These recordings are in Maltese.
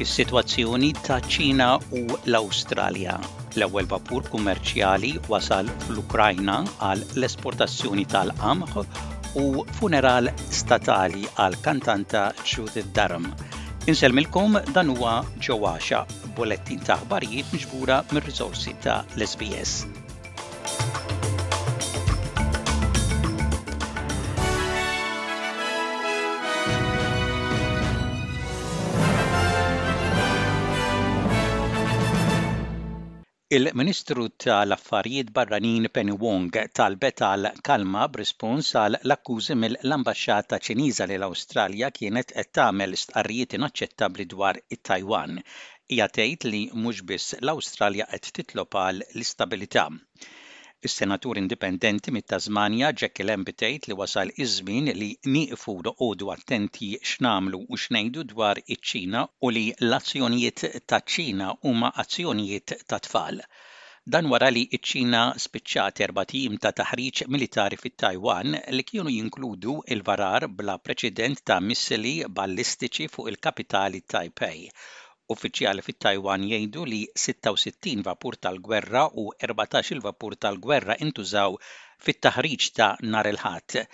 Is-sitwazzjoni taċ-Ċina u l-Awstralja. L-ewwel vapur kummerċjali wasal fl-Ukrajna għal l-esportazzjoni tal-qamħ u funeral statali għall-kantanta Judith Durham. Insellmilkom dan huwa ġo għaxa, bulettin ta' aħbarijiet miġbura mir-riżorsi ta' l-SBS. Il-Ministru ta' l-Affarijiet Barranin Penny Wong talbet għal kalma b'rispons għal l-akkużi mill-Ambaxxata Ċiniża li l-Awstralja kienet qed tagħmel stqarrijiet inaċċettabbli dwar it-Tajwan. Hija tgħid li mhux biss l-Awstralja qed titlob għal l-istabilità. Is-Senatur Indipendenti mit-Tasmanja, Jackie Lambie tgħid li wasal iż-żmien li nieqfu noqogħdu attenti x'nagħmlu u x'ngħidu dwar iċ-Ċina u li l-azzjonijiet taċ-Ċina huma azzjonijiet ta' tfal. Dan wara li ċ-Ċina spiċċat erbat ijiem ta' taħriġ militari fit-Tajwan li kienu jinkludu l-varar bla preċedent ta' missili ballistiċi fuq il-kapitali Taipei Uffiċjali fit-Tajwan jgħidu li 66 vapur tal-gwerra u 14-il vapur tal-gwerra intużaw fit-taħriġ ta' nhar il-Ħadd.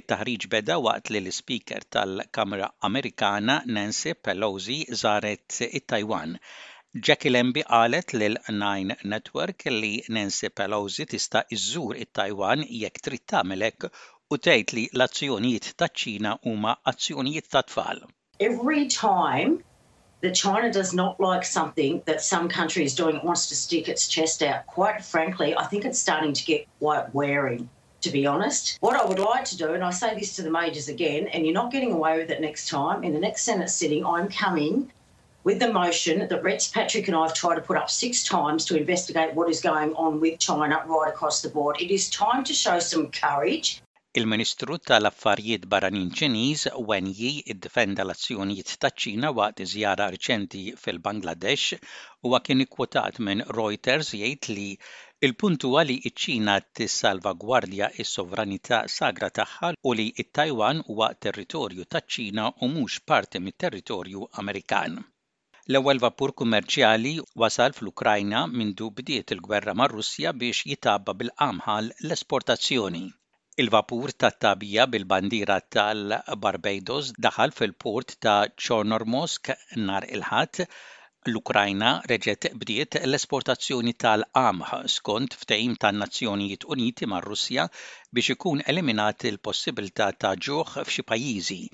It-taħriġ beda waqt li l-Ispeaker tal-Kamra Amerikana, Nancy Pelosi, żaret it-Tajwan. Jackie Lambie qalet lil Nine Network li Nancy Pelosi tista' żżur it-Tajwan jekk trid tagħmel hekk u tgħid li l-azzjonijiet taċ-Ċina huma azzjonijiet tat-tfal. Every time that China does not like something that some country is doing, it wants to stick its chest out. Quite frankly, I think it's starting to get quite wearing. To be honest, what I would like to do, and I say this to the majors again, and you're not getting away with it next time, in the next Senate sitting, I'm coming with the motion that Rex Patrick and I have tried to put up six times to investigate what is going on with China right across the board. It is time to show some courage Il-Ministru ta' l-Affarijiet Barranin Ċiniż, Wen Yi, iddifenda l-azzjonijiet taċ-Ċina waqt żjara riċenti fil-Bangladesh. Huwa kien ikkwotat minn Reuters jgħid li l-punt huwa li ċ-Ċina tissalvagwardja s-sovranità sagra tagħha u li t-Tajwan huwa territorju taċ-Ċina u mhux parti mit-territorju Amerikan. L-ewwel vapur kummerċjali wasal fl-Ukrajna mindu bdiet il-gwerra mar-Russja biex jitgħabba bil-qamħa għal l-esportazzjoni. Il-vapur tat-tagħbija bil-bandiera tal-Barbados daħal fil-port ta' Chornomorsk nhar il-Ħadd. L-Ukrajna reġgħet bdiet l-esportazzjoni tal-qamħ skont ftehim tan-Nazzjonijiet Uniti mar-Russja biex ikun eliminat il-possibilità ta' ġuħ f'xi pajjiżi.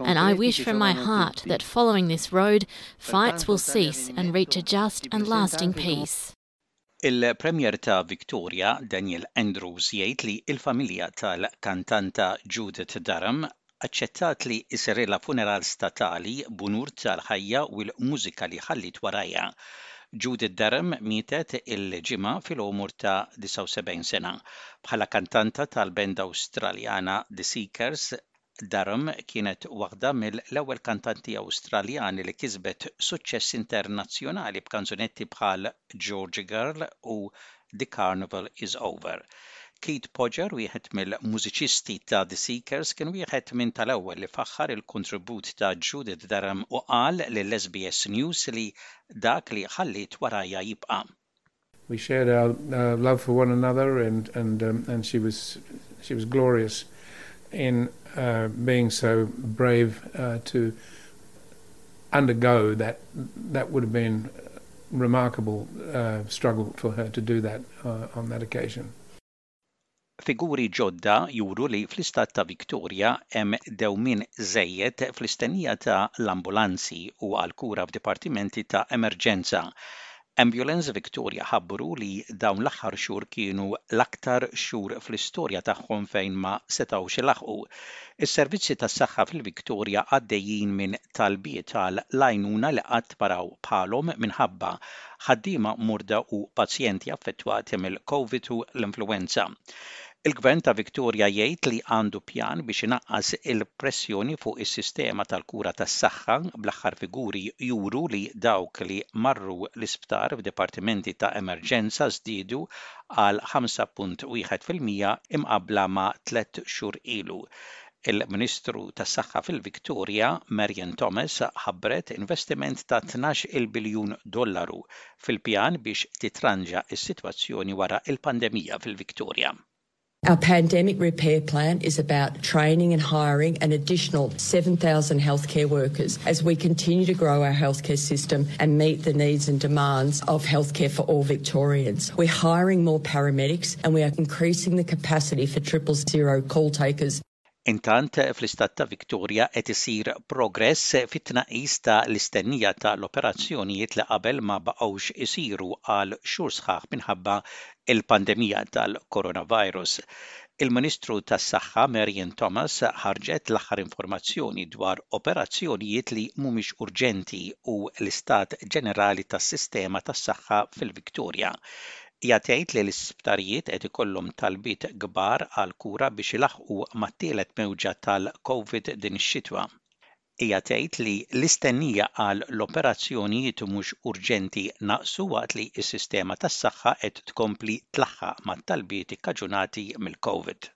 and I wish from my heart that following this road, fights will cease and reach a just and lasting peace. Il-Premier ta' Victoria, Daniel Andrews jgħid li l-familja tal-kantanta Judith Durham aċċettat li jsirilha funeral statali b'unur tal-ħajja u l-mużika li ħalliet warajha. Judith Durham mietet il-Ġimgħa fil-għomur ta' 79 sena. Bħala kantanta tal-band Awstraljana The Seekers, Durham kienet waħda mill-ewwel kantanti Awstraljani li kisbet suċċess internazzjonali b'kanzunetti bħal Georgie Girl u The Carnival Is Over. Keith Pogger, wieħed mill-mużiċisti ta' The Seekers, kien wieħed minn tal-ewwel li faħħar il-kontribut ta' Judith Durham u qal lil SBS News li Dak li ħalliet warajja jibqa'. We shared our uh, love for one another and and um, and she was she was glorious in uh, being so brave uh, to undergo that. That would have been a remarkable uh, struggle for her to do that uh on that occasion. Figuri ġodda juru li fl-Istat ta' Victoria hemm dewmien żejjed fl-istennija ta' l-ambulanzi u għall-kura f'dipartimenti ta' emerġenza. Ambulance Victoria ħabbru li dawn l-aħħar xhur kienu l-aktar xhur fl-istorja tagħhom fejn ma setgħux ilaħħqu. Is-servizzi tas-saħħa fil-Victoria għaddejjin minn talbiet għal l-għajnuna li qatt ma raw bħalhom minħabba ħaddiema, morda u pazjenti affettwati mill-Covid u l-influwenza. Il-Gvern ta' Victoria jgħid li għandu pjan biex inaqqas il-pressjoni fuq is-sistema tal-kura tas-saħħa bl-aħħar figuri juru li dawk li marru l-isptar f'dipartimenti ta' emerġenza żdiedu għal 5.1 fil-mija imqabbla ma' tlett xhur ilu Il-Ministru tas-Saħħa fil-Victoria, Marian Thomas, ħabbret investiment ta' tnax il biljun dollaru fil-pjan biex titranġa s-sitwazzjoni wara l-pandemija fil-Victoria. Our pandemic repair plan is about training and hiring an additional 7,000 healthcare workers as we continue to grow our healthcare system and meet the needs and demands of healthcare for all Victorians. We're hiring more paramedics, and we are increasing the capacity for triple zero call takers. Intant, fl-Istat ta' Victoria qed isir progress fit-tnaqqis ta' l-istennija ta' l-operazzjonijiet li qabel ma baqgħux isiru għal xhur sħaħ minħabba l-pandemija tal-Coronavirus. Il-Ministru tas-Saħħa Marian Thomas ħarġet l-aħħar informazzjoni dwar operazzjonijiet li mhumiex urġenti u l-istat ġenerali tas-sistema tas-saħħa fil-Victoria. Hija tgħid li l-isptarijiet qed ikollhom talbiet kbar għall-kura biex ilaħħqu mat-tielet mewġa tal-Covid din ix-xitwa. Hija tgħid li l-istennija għal l-operazzjonijiet mhux urġenti naqsu waqt li s-sistema tas-saħħa qed tkompli tlaħħaq mat-talbiet ikkaġunati mill-Covid.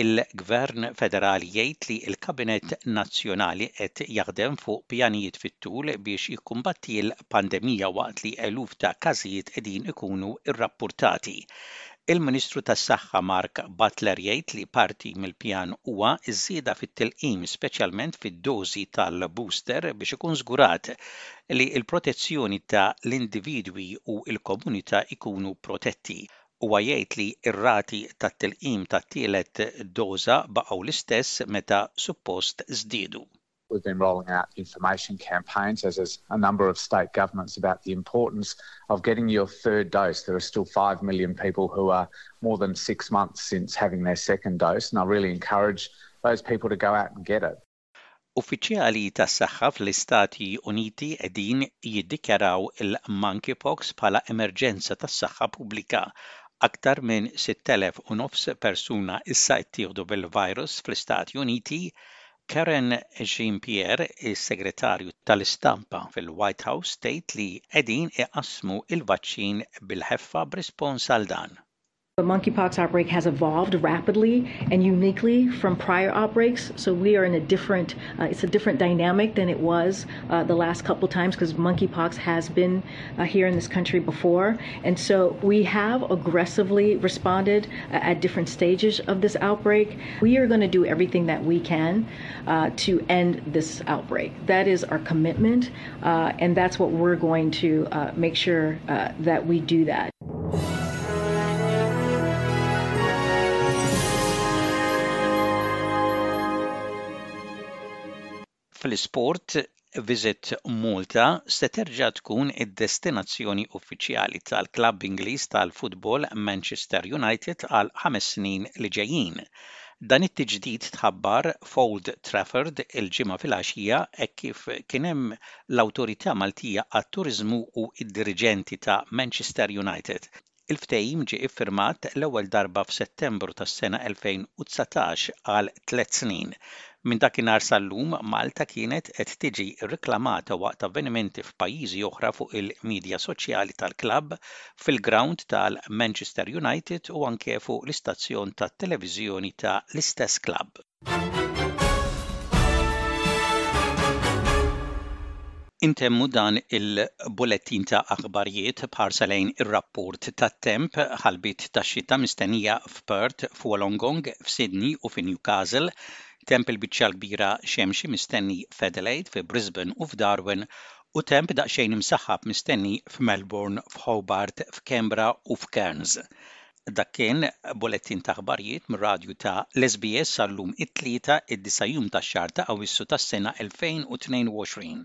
Il-Gvern Federali jgħid li l-Kabinett Nazzjonali qed jaħdem fuq pjanijiet fit-tul biex jikkumbatti l-pandemija waqt li eluf ta' każijiet qegħdin ikunu rrappurtati. Il-Ministru tas-Saħħa Mark Butler jgħid li parti mill-pjan huwa ż-żieda fit-tilqim speċjalment fid-dożi tal-booster biex ikun żgurat li l-protezzjoni ta' l-individwi u l-komunità jkunu protetti. Huwa jgħid li r-rati tat-tilqim tat-tielet doża baqgħu l-istess meta suppost żdiedu. We've been rolling out information campaigns, as is a number of state governments, about the importance of getting your third dose. There are still 5 million people who are more than six months since having their second dose, and I really encourage those people to go out and get it. Uffiċjali tas-saħħa fl-Istati Uniti qegħdin jiddikjaraw il-Monkeypox bħala emerġenza tas-saħħa pubblika. Aktar minn 6,000 u nofs persuna issa ttieħdu bil-virus fl-Istati Uniti. Karine Jean-Pierre, is-Segretarju tal-Istampa fil-White House tgħid li qegħdin iqassmu l-vaċċin bil-ħeffa b'rispons għal dan. The monkeypox outbreak has evolved rapidly and uniquely from prior outbreaks, so we are in a different, uh, it's a different dynamic than it was uh, the last couple times because monkeypox has been uh, here in this country before. And so we have aggressively responded uh, at different stages of this outbreak. We are going to do everything that we can uh, to end this outbreak. That is our commitment, Uh, and that's what we're going to uh, make sure uh, that we do that. Fl-sport, Visit Malta se terġa' tkun id-destinazzjoni uffiċjali tal-klabb Ingliż tal-futbol Manchester United għal ħames snin li ġejjin. Dan it-tiġdid tħabbar f'Old Trafford il-Ġimgħa filgħaxija hekk kif kien hemm l-Awtorità Maltija għat-Turiżmu u d-diriġenti ta' Manchester United. Il-ftehim ġie iffirmat l-ewwel darba f'Settembru tas-sena 2019 għal tliet snin. Minn dakinhar sal-lum Malta kienet qed tiġi riklamata waqt avvenimenti f'pajjiżi oħra fuq il-midja soċjali tal-klabb fil-grawnd tal-Manchester United u anke fuq l-istazzjon tat-televiżjoni ta' l-istess klabb. Intemmu dan il-bulettin ta' aħbarjiet b'ħarsa lejn ir-rapport tat-temp, ħalbiet tax-xita mistennija f'Perth, f'Wollongong, f'Sydney u fi Newcastle, temp il-biċċa l-kbira xemxi mistenni f'Adelaide, fi Brisbane u f'Darwin, u temp daqsxejn imsaħħab mistenni f'Melbourne, f'Hobart, f'Canberra u f'Cairns. Dak kien bulettin ta' aħbarijiet mir-radju ta' l-SBS għal-lum it-Tlieta, id-disa' jum tax-xahar ta' Awwissu tas-sena 2022.